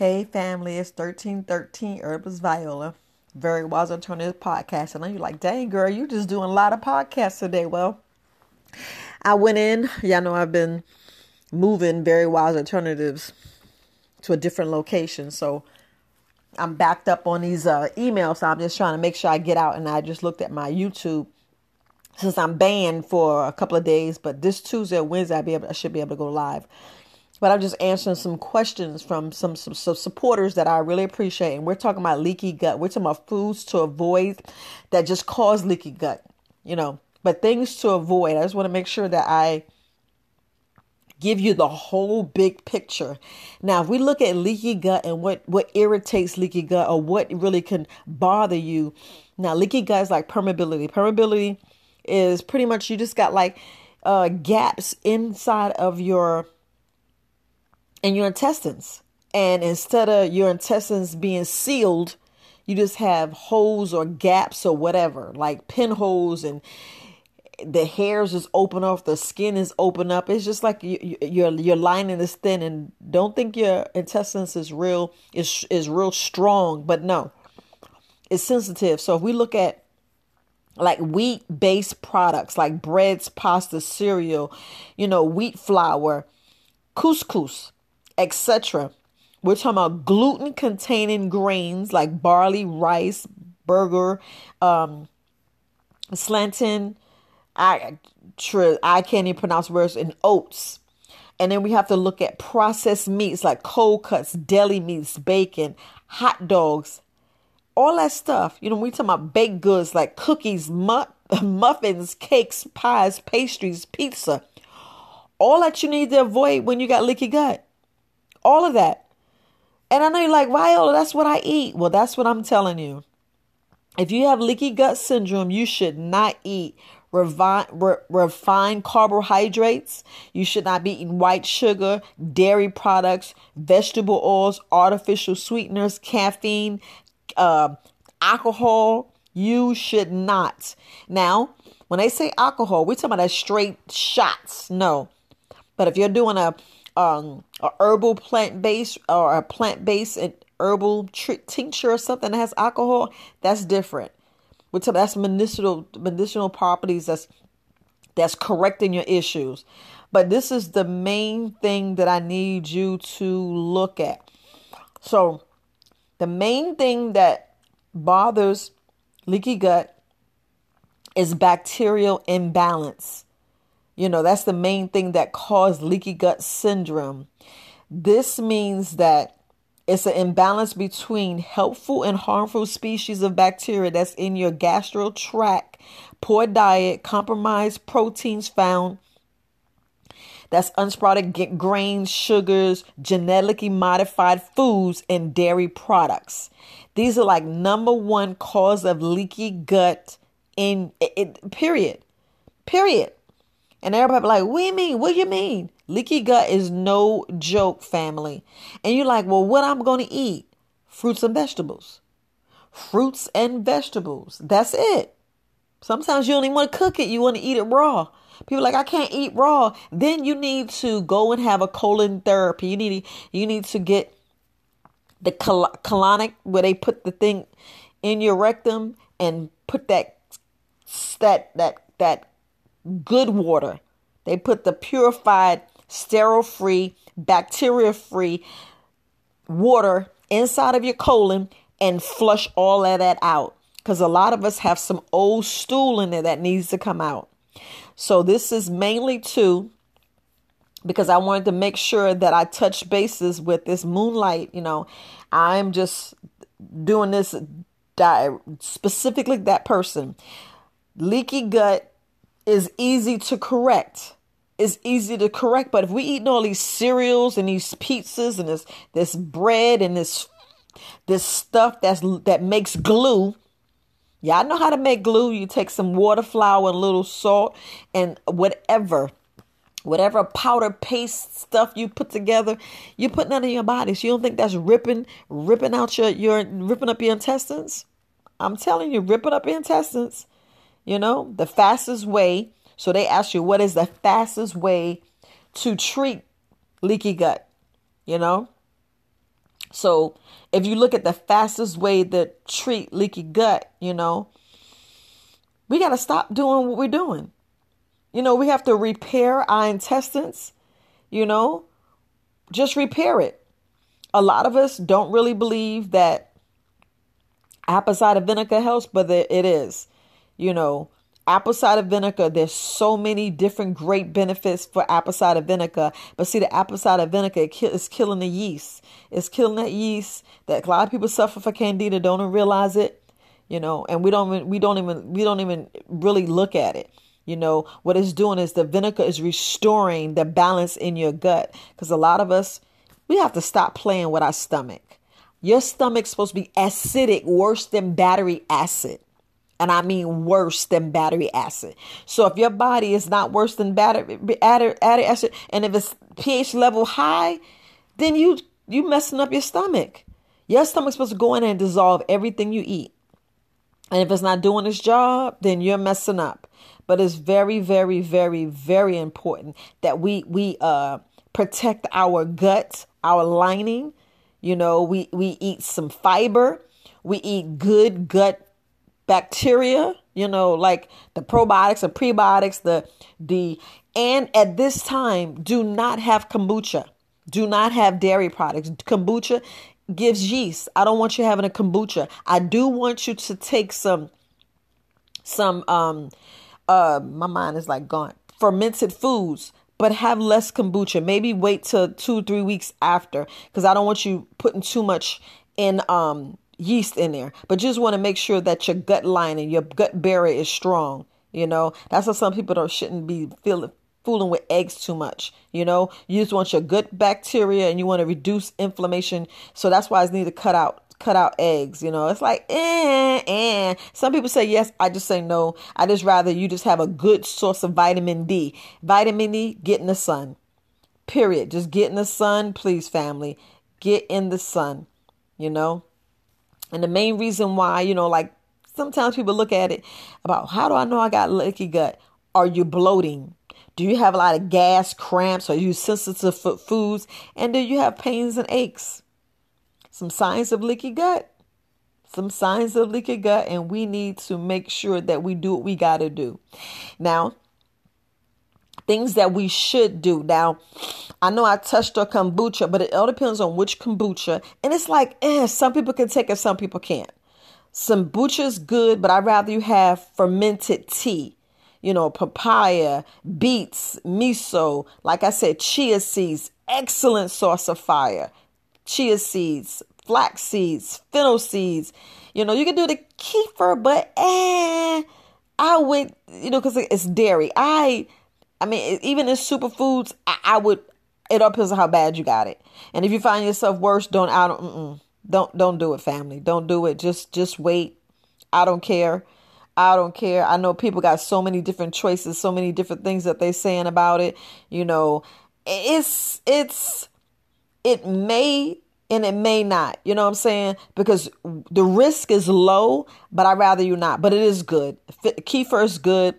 Hey family, it's 1313 Herbs Viola, Very Wise Alternative Podcast. And you're like, dang girl, you just doing a lot of podcasts today. Well, I went in, y'all know I've been moving Very Wise Alternatives to a different location. So I'm backed up on these uh, emails. So I'm just trying to make sure I get out. And I just looked at my YouTube since I'm banned for a couple of days. But this Tuesday or Wednesday, I'll be able, I should be able to go live but I'm just answering some questions from some, some, some, supporters that I really appreciate. And we're talking about leaky gut. We're talking about foods to avoid that just cause leaky gut, you know, but things to avoid. I just want to make sure that I give you the whole big picture. Now, if we look at leaky gut and what, what irritates leaky gut or what really can bother you, now leaky gut is like permeability. Permeability is pretty much you just got like uh, gaps inside of your in your intestines. And instead of your intestines being sealed, you just have holes or gaps or whatever, like pinholes and the hairs is open off, the skin is open up. It's just like you, your your lining is thin, and don't think your intestines is real is is real strong, but no, it's sensitive. So if we look at like wheat based products like breads, pasta, cereal, you know, wheat flour, couscous, etc. We're talking about gluten containing grains like barley, rice, bulgur, um, slantin, I, I can't even pronounce words, and oats. And then we have to look at processed meats like cold cuts, deli meats, bacon, hot dogs, all that stuff. You know, we talking about baked goods like cookies, muffins, cakes, pies, pastries, pizza. All that you need to avoid when you got leaky gut. All of that. And I know you're like, Viola, that's what I eat. Well, that's what I'm telling you. If you have leaky gut syndrome, you should not eat refined, re- refined carbohydrates. You should not be eating white sugar, dairy products, vegetable oils, artificial sweeteners, caffeine, uh, alcohol. You should not. Now, when they say alcohol, we're talking about straight shots. No. But if you're doing a um, a herbal plant based or a plant based and herbal tincture or something that has alcohol, that's different. Which that's medicinal medicinal properties that's that's correcting your issues. But this is the main thing that I need you to look at. So the main thing that bothers leaky gut is bacterial imbalance. You know, that's the main thing that caused leaky gut syndrome. This means that it's an imbalance between helpful and harmful species of bacteria that's in your gastro tract, poor diet, compromised proteins found. That's unsprouted grains, sugars, genetically modified foods, and dairy products. These are like number one cause of leaky gut in it, period. Period. And everybody like, what do you mean? What do you mean? Leaky gut is no joke, family. And you're like, well, what I'm going to eat? Fruits and vegetables. Fruits and vegetables. That's it. Sometimes you don't even want to cook it. You want to eat it raw. People like, I can't eat raw. Then you need to go and have a colon therapy. You need you need to get the col- colonic where they put the thing in your rectum and put that that that that good water. They put the purified, sterile free, bacteria free water inside of your colon and flush all of that out. Because a lot of us have some old stool in there that needs to come out. So this is mainly to because I wanted to make sure that I touch bases with this moonlight. You know, I'm just doing this di- specifically that person. Leaky gut is easy to correct. It's easy to correct, but if we eating all these cereals and these pizzas and this this bread and this this stuff that's that makes glue, y'all know how to make glue. You take some water, flour, and a little salt, and whatever, whatever powder paste stuff you put together, you put that in your body. So you don't think that's ripping, ripping out your your ripping up your intestines? I'm telling you, ripping up your intestines. You know, the fastest way. So they ask you, what is the fastest way to treat leaky gut? You know, So if you look at the fastest way to treat leaky gut, you know, we got to stop doing what we're doing. You know, we have to repair our intestines, you know, just repair it. A lot of us don't really believe that apple cider vinegar helps, but it is. You know, apple cider vinegar, there's so many different great benefits for apple cider vinegar. But see, the apple cider vinegar is killing the yeast. It's killing that yeast that a lot of people suffer for candida, don't realize it. You know, and we don't we don't even we don't even really look at it. You know, what it's doing is the vinegar is restoring the balance in your gut. Because a lot of us, we have to stop playing with our stomach. Your stomach's supposed to be acidic, worse than battery acid. And I mean worse than battery acid. So if your body is not worse than battery, battery acid, and if it's pH level high, then you you messing up your stomach. Your stomach's supposed to go in and dissolve everything you eat. And if it's not doing its job, then you're messing up. But it's very, very, very, very important that we we uh protect our gut, our lining. You know, we we eat some fiber. We eat good gut bacteria. You know, like the probiotics and prebiotics. The the and at this time, do not have kombucha. Do not have dairy products. Kombucha gives yeast. I don't want you having a kombucha. I do want you to take some some um uh, my mind is like gone. Fermented foods, but have less kombucha. Maybe wait till two, three weeks after, because I don't want you putting too much in um yeast in there. But just want to make sure that your gut lining, your gut barrier is strong. You know, that's why some people don't shouldn't be feeling fooling with eggs too much. You know, you just want your good bacteria and you want to reduce inflammation. So that's why I need to cut out cut out eggs. You know, it's like, eh, eh. Some people say yes. I just say no. I just rather you just have a good source of vitamin D. Vitamin D, get in the sun. Period. Just get in the sun, please, family. Get in the sun, you know? And the main reason why, you know, like sometimes people look at it about how do I know I got leaky gut? Are you bloating? Do you have a lot of gas, cramps? Are you sensitive to foods? And do you have pains and aches? some signs of leaky gut. Some signs of leaky gut, and we need to make sure that we do what we got to do. Now, things that we should do. Now, I know I touched on kombucha, but it all depends on which kombucha. And it's like, eh, some people can take it, some people can't. Some kombucha is good, but I'd rather you have fermented tea. You know, papaya, beets, miso, like I said, chia seeds, excellent source of fire. Chia seeds, flax seeds, fennel seeds. You know, you can do the kefir, but eh, I would, you know, because it's dairy. I, I mean, even in superfoods, I, I would. It depends on how bad you got it. And if you find yourself worse, don't I don't don't don't do it, family. Don't do it. Just just wait. I don't care. I don't care. I know people got so many different choices, so many different things that they're saying about it. You know, it's it's it may and it may not. You know what I'm saying? Because the risk is low, but I'd rather you not. But it is good. Kefir is good.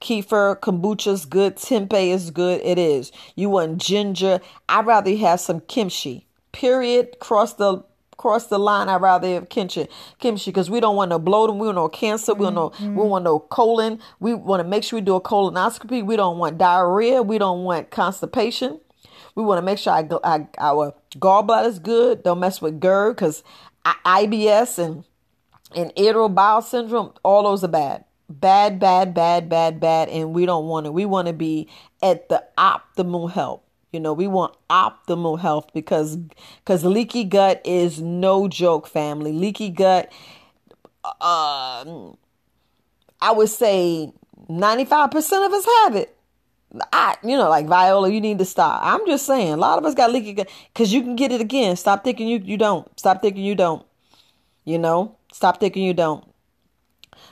Kefir, kombucha is good. Tempeh is good. It is. You want ginger. I'd rather have some kimchi. Period. Cross the cross the line. I'd rather have kimchi. Kimchi because we don't want no bloating. We want no cancer. We want no. Mm-hmm. We want no colon. We want to make sure we do a colonoscopy. We don't want diarrhea. We don't want constipation. We want to make sure our, our, our gallbladder is good. Don't mess with GERD because IBS and, and irritable bowel syndrome, all those are bad. Bad, bad, bad, bad, bad. And we don't want it. We want to be at the optimal health. You know, we want optimal health because because leaky gut is no joke, family. Leaky gut, uh, I would say 95% of us have it. I, you know, like Viola, you need to stop. I'm just saying, a lot of us got leaky gut because you can get it again. Stop thinking you you don't. Stop thinking you don't. You know, stop thinking you don't.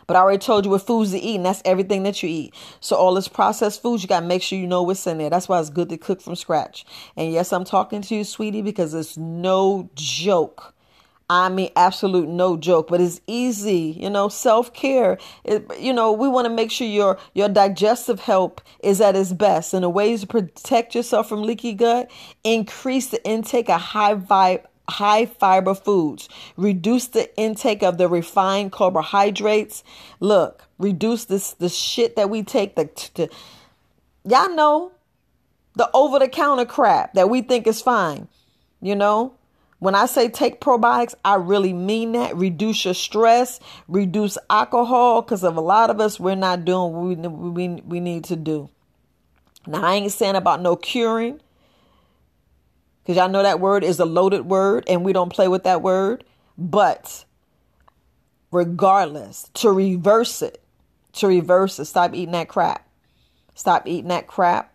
But I already told you what foods to eat, and that's everything that you eat. So all this processed foods, you gotta make sure you know what's in there. That's why it's good to cook from scratch. And yes, I'm talking to you, sweetie, because it's no joke I mean, absolute no joke, but it's easy, you know, self care. You know, we want to make sure your, your digestive health is at its best. And the ways to protect yourself from leaky gut, increase the intake of high vibe, high fiber foods. Reduce the intake of the refined carbohydrates. Look, reduce this the shit that we take. The, the y'all know the over the counter crap that we think is fine. You know, when I say take probiotics, I really mean that. Reduce your stress, reduce alcohol, because of a lot of us, we're not doing what we, we, we need to do. Now, I ain't saying about no curing, because y'all know that word is a loaded word and we don't play with that word. But regardless, to reverse it, to reverse it, stop eating that crap. Stop eating that crap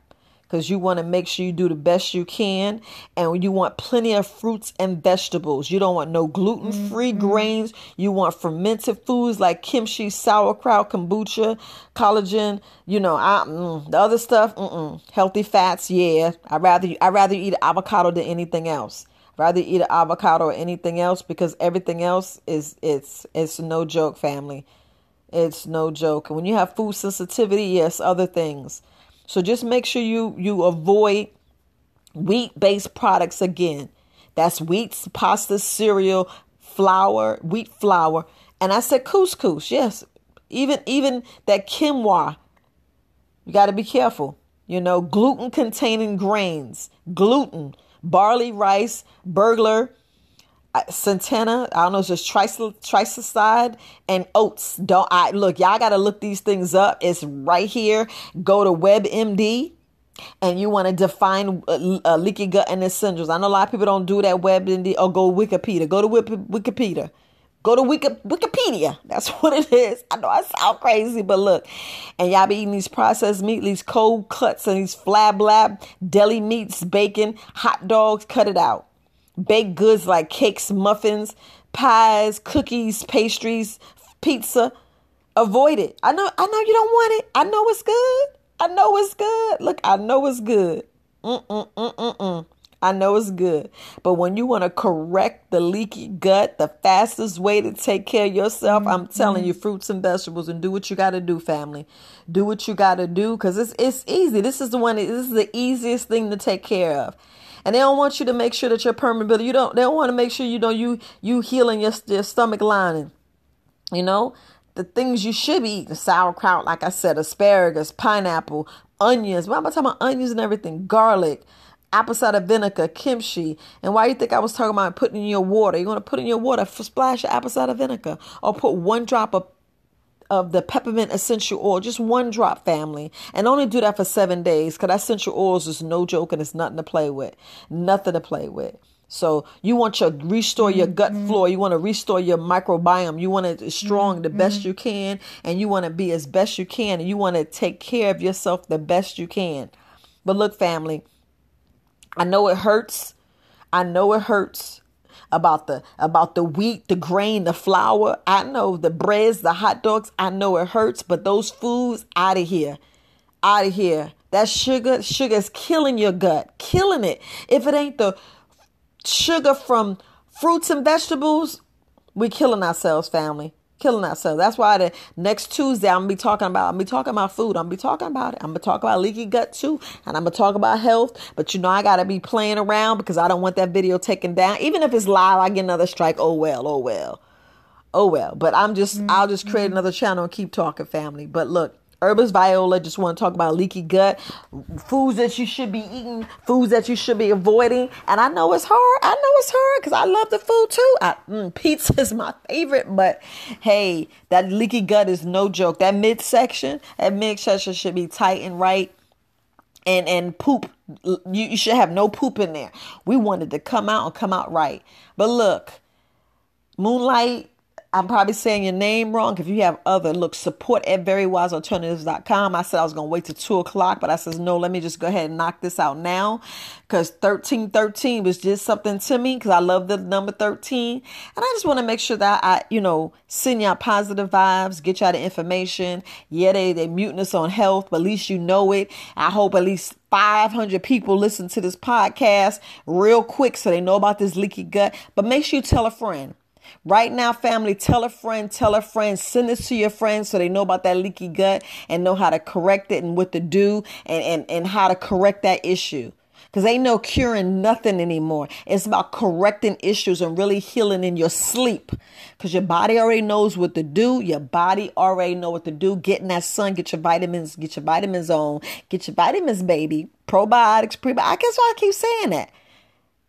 because you want to make sure you do the best you can and you want plenty of fruits and vegetables. You don't want no gluten-free mm-hmm. grains. You want fermented foods like kimchi sauerkraut kombucha collagen you know I, mm, the other stuff mm-mm. healthy fats yeah. I rather i rather eat avocado than anything else. I'd rather eat an avocado or anything else because everything else is it's it's no joke family. It's no joke. And when you have food sensitivity yes other things so just make sure you you avoid wheat-based products again. That's wheat, pasta, cereal, flour, wheat flour, and I said couscous. Yes, even even that quinoa. You got to be careful. You know, gluten-containing grains, gluten, barley, rice, bulgur, Centena, I don't know, it's just triticide and oats. Don't I look? Y'all got to look these things up. It's right here. Go to WebMD and you want to define uh, uh, leaky gut and essentials. I know a lot of people don't do that WebMD or go Wikipedia. Go to Wikipedia. Go to Wikipedia. That's what it is. I know I sound crazy, but look. And y'all be eating these processed meat, these cold cuts, and these flab lab, deli meats, bacon, hot dogs. Cut it out baked goods like cakes, muffins, pies, cookies, pastries, pizza. Avoid it. I know I know you don't want it. I know it's good. I know it's good. Look, I know it's good. Mm-mm-mm-mm-mm. I know it's good. But when you want to correct the leaky gut, the fastest way to take care of yourself, mm-hmm. I'm telling you, fruits and vegetables and do what you got to do, family. Do what you got to do because it's, it's easy. This is the one, this is the easiest thing to take care of and they don't want you to make sure that you're permeable. You don't. They don't want to make sure you know you you healing your, your stomach lining. You know the things you should be eating: sauerkraut, like I said, asparagus, pineapple, onions. Am I talking about onions and everything? Garlic, apple cider vinegar, kimchi. And why you think I was talking about putting in your water? You're gonna put in your water, splash of apple cider vinegar, or put one drop of of the peppermint essential oil, just one drop family, and only do that for seven days because essential oils is no joke and it's nothing to play with. Nothing to play with. So you want to restore your gut mm-hmm. flora, you want to restore your microbiome, you want it strong mm-hmm. the best you can, and you want to be as best you can, and you want to take care of yourself the best you can. But look, family, I know it hurts. I know it hurts about the about the wheat, the grain, the flour. I know the breads, the hot dogs. I know it hurts, but those foods out of here. Out of here. That sugar, sugar is killing your gut, killing it. If it ain't the sugar from fruits and vegetables, we're killing ourselves, family killing ourselves. That's why the next Tuesday I'm gonna be talking about I'm gonna be talking about food. I'm gonna be talking about it. I'm gonna talk about leaky gut too, and I'm gonna talk about health. But you know I gotta be playing around because I don't want that video taken down. Even if it's live, I get another strike. Oh well, oh well, oh well. But I'm just mm-hmm. I'll just create another channel and keep talking family. But look, Herbis Viola just want to talk about leaky gut, foods that you should be eating, foods that you should be avoiding. And I know it's hard. I know it's hard because I love the food too. I, mm, pizza is my favorite, but hey, that leaky gut is no joke. That midsection, that midsection should be tight and right. And and poop, you, you should have no poop in there. We wanted to come out and come out right. But look, Moonlight I'm probably saying your name wrong. If you have other, look, support at verywisealternatives.com. I said I was going to wait till two o'clock, but I says, no, let me just go ahead and knock this out now. Cause 1313 was just something to me because I love the number 13. And I just want to make sure that I, you know, send y'all positive vibes, get y'all the information. Yeah, they, they muting us on health, but at least you know it. I hope at least 500 people listen to this podcast real quick so they know about this leaky gut. But make sure you tell a friend. Right now, family, tell a friend, tell a friend, send this to your friends so they know about that leaky gut and know how to correct it and what to do and, and, and how to correct that issue. Because ain't no curing nothing anymore. It's about correcting issues and really healing in your sleep. Because your body already knows what to do. Your body already know what to do. Getting that sun, get your vitamins, get your vitamins on, get your vitamins, baby. Probiotics, prebiotics. I guess why I keep saying that.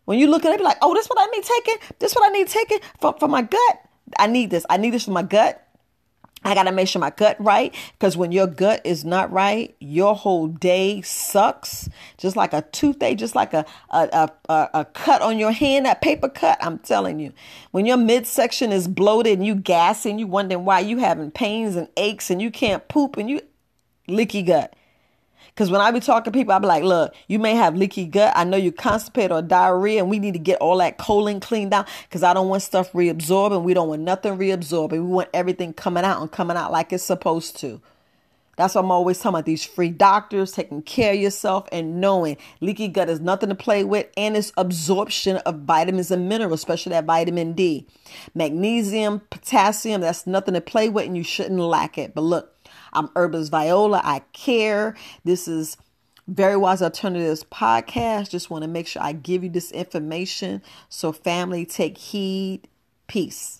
When you look at it, be like, oh, this what I need taking. This what I need taking for, for my gut. I need this. I need this for my gut. I got to make sure my gut right because when your gut is not right, your whole day sucks. Just like a toothache, just like a, a, a, a cut on your hand, that paper cut. I'm telling you, when your midsection is bloated and you gassing, you wondering why you having pains and aches and you can't poop and you leaky gut. Because when I be talking to people, I be like, look, you may have leaky gut. I know you constipated or diarrhea, and we need to get all that colon cleaned out because I don't want stuff reabsorbing. We don't want nothing reabsorbing. We want everything coming out and coming out like it's supposed to. That's why I'm always talking about these free doctors, taking care of yourself and knowing leaky gut is nothing to play with and it's absorption of vitamins and minerals, especially that vitamin D. Magnesium, potassium, that's nothing to play with and you shouldn't lack it. But look, I'm Herbis Viola. I care. This is Very Wise Alternatives podcast. Just want to make sure I give you this information. So, family, take heed. Peace.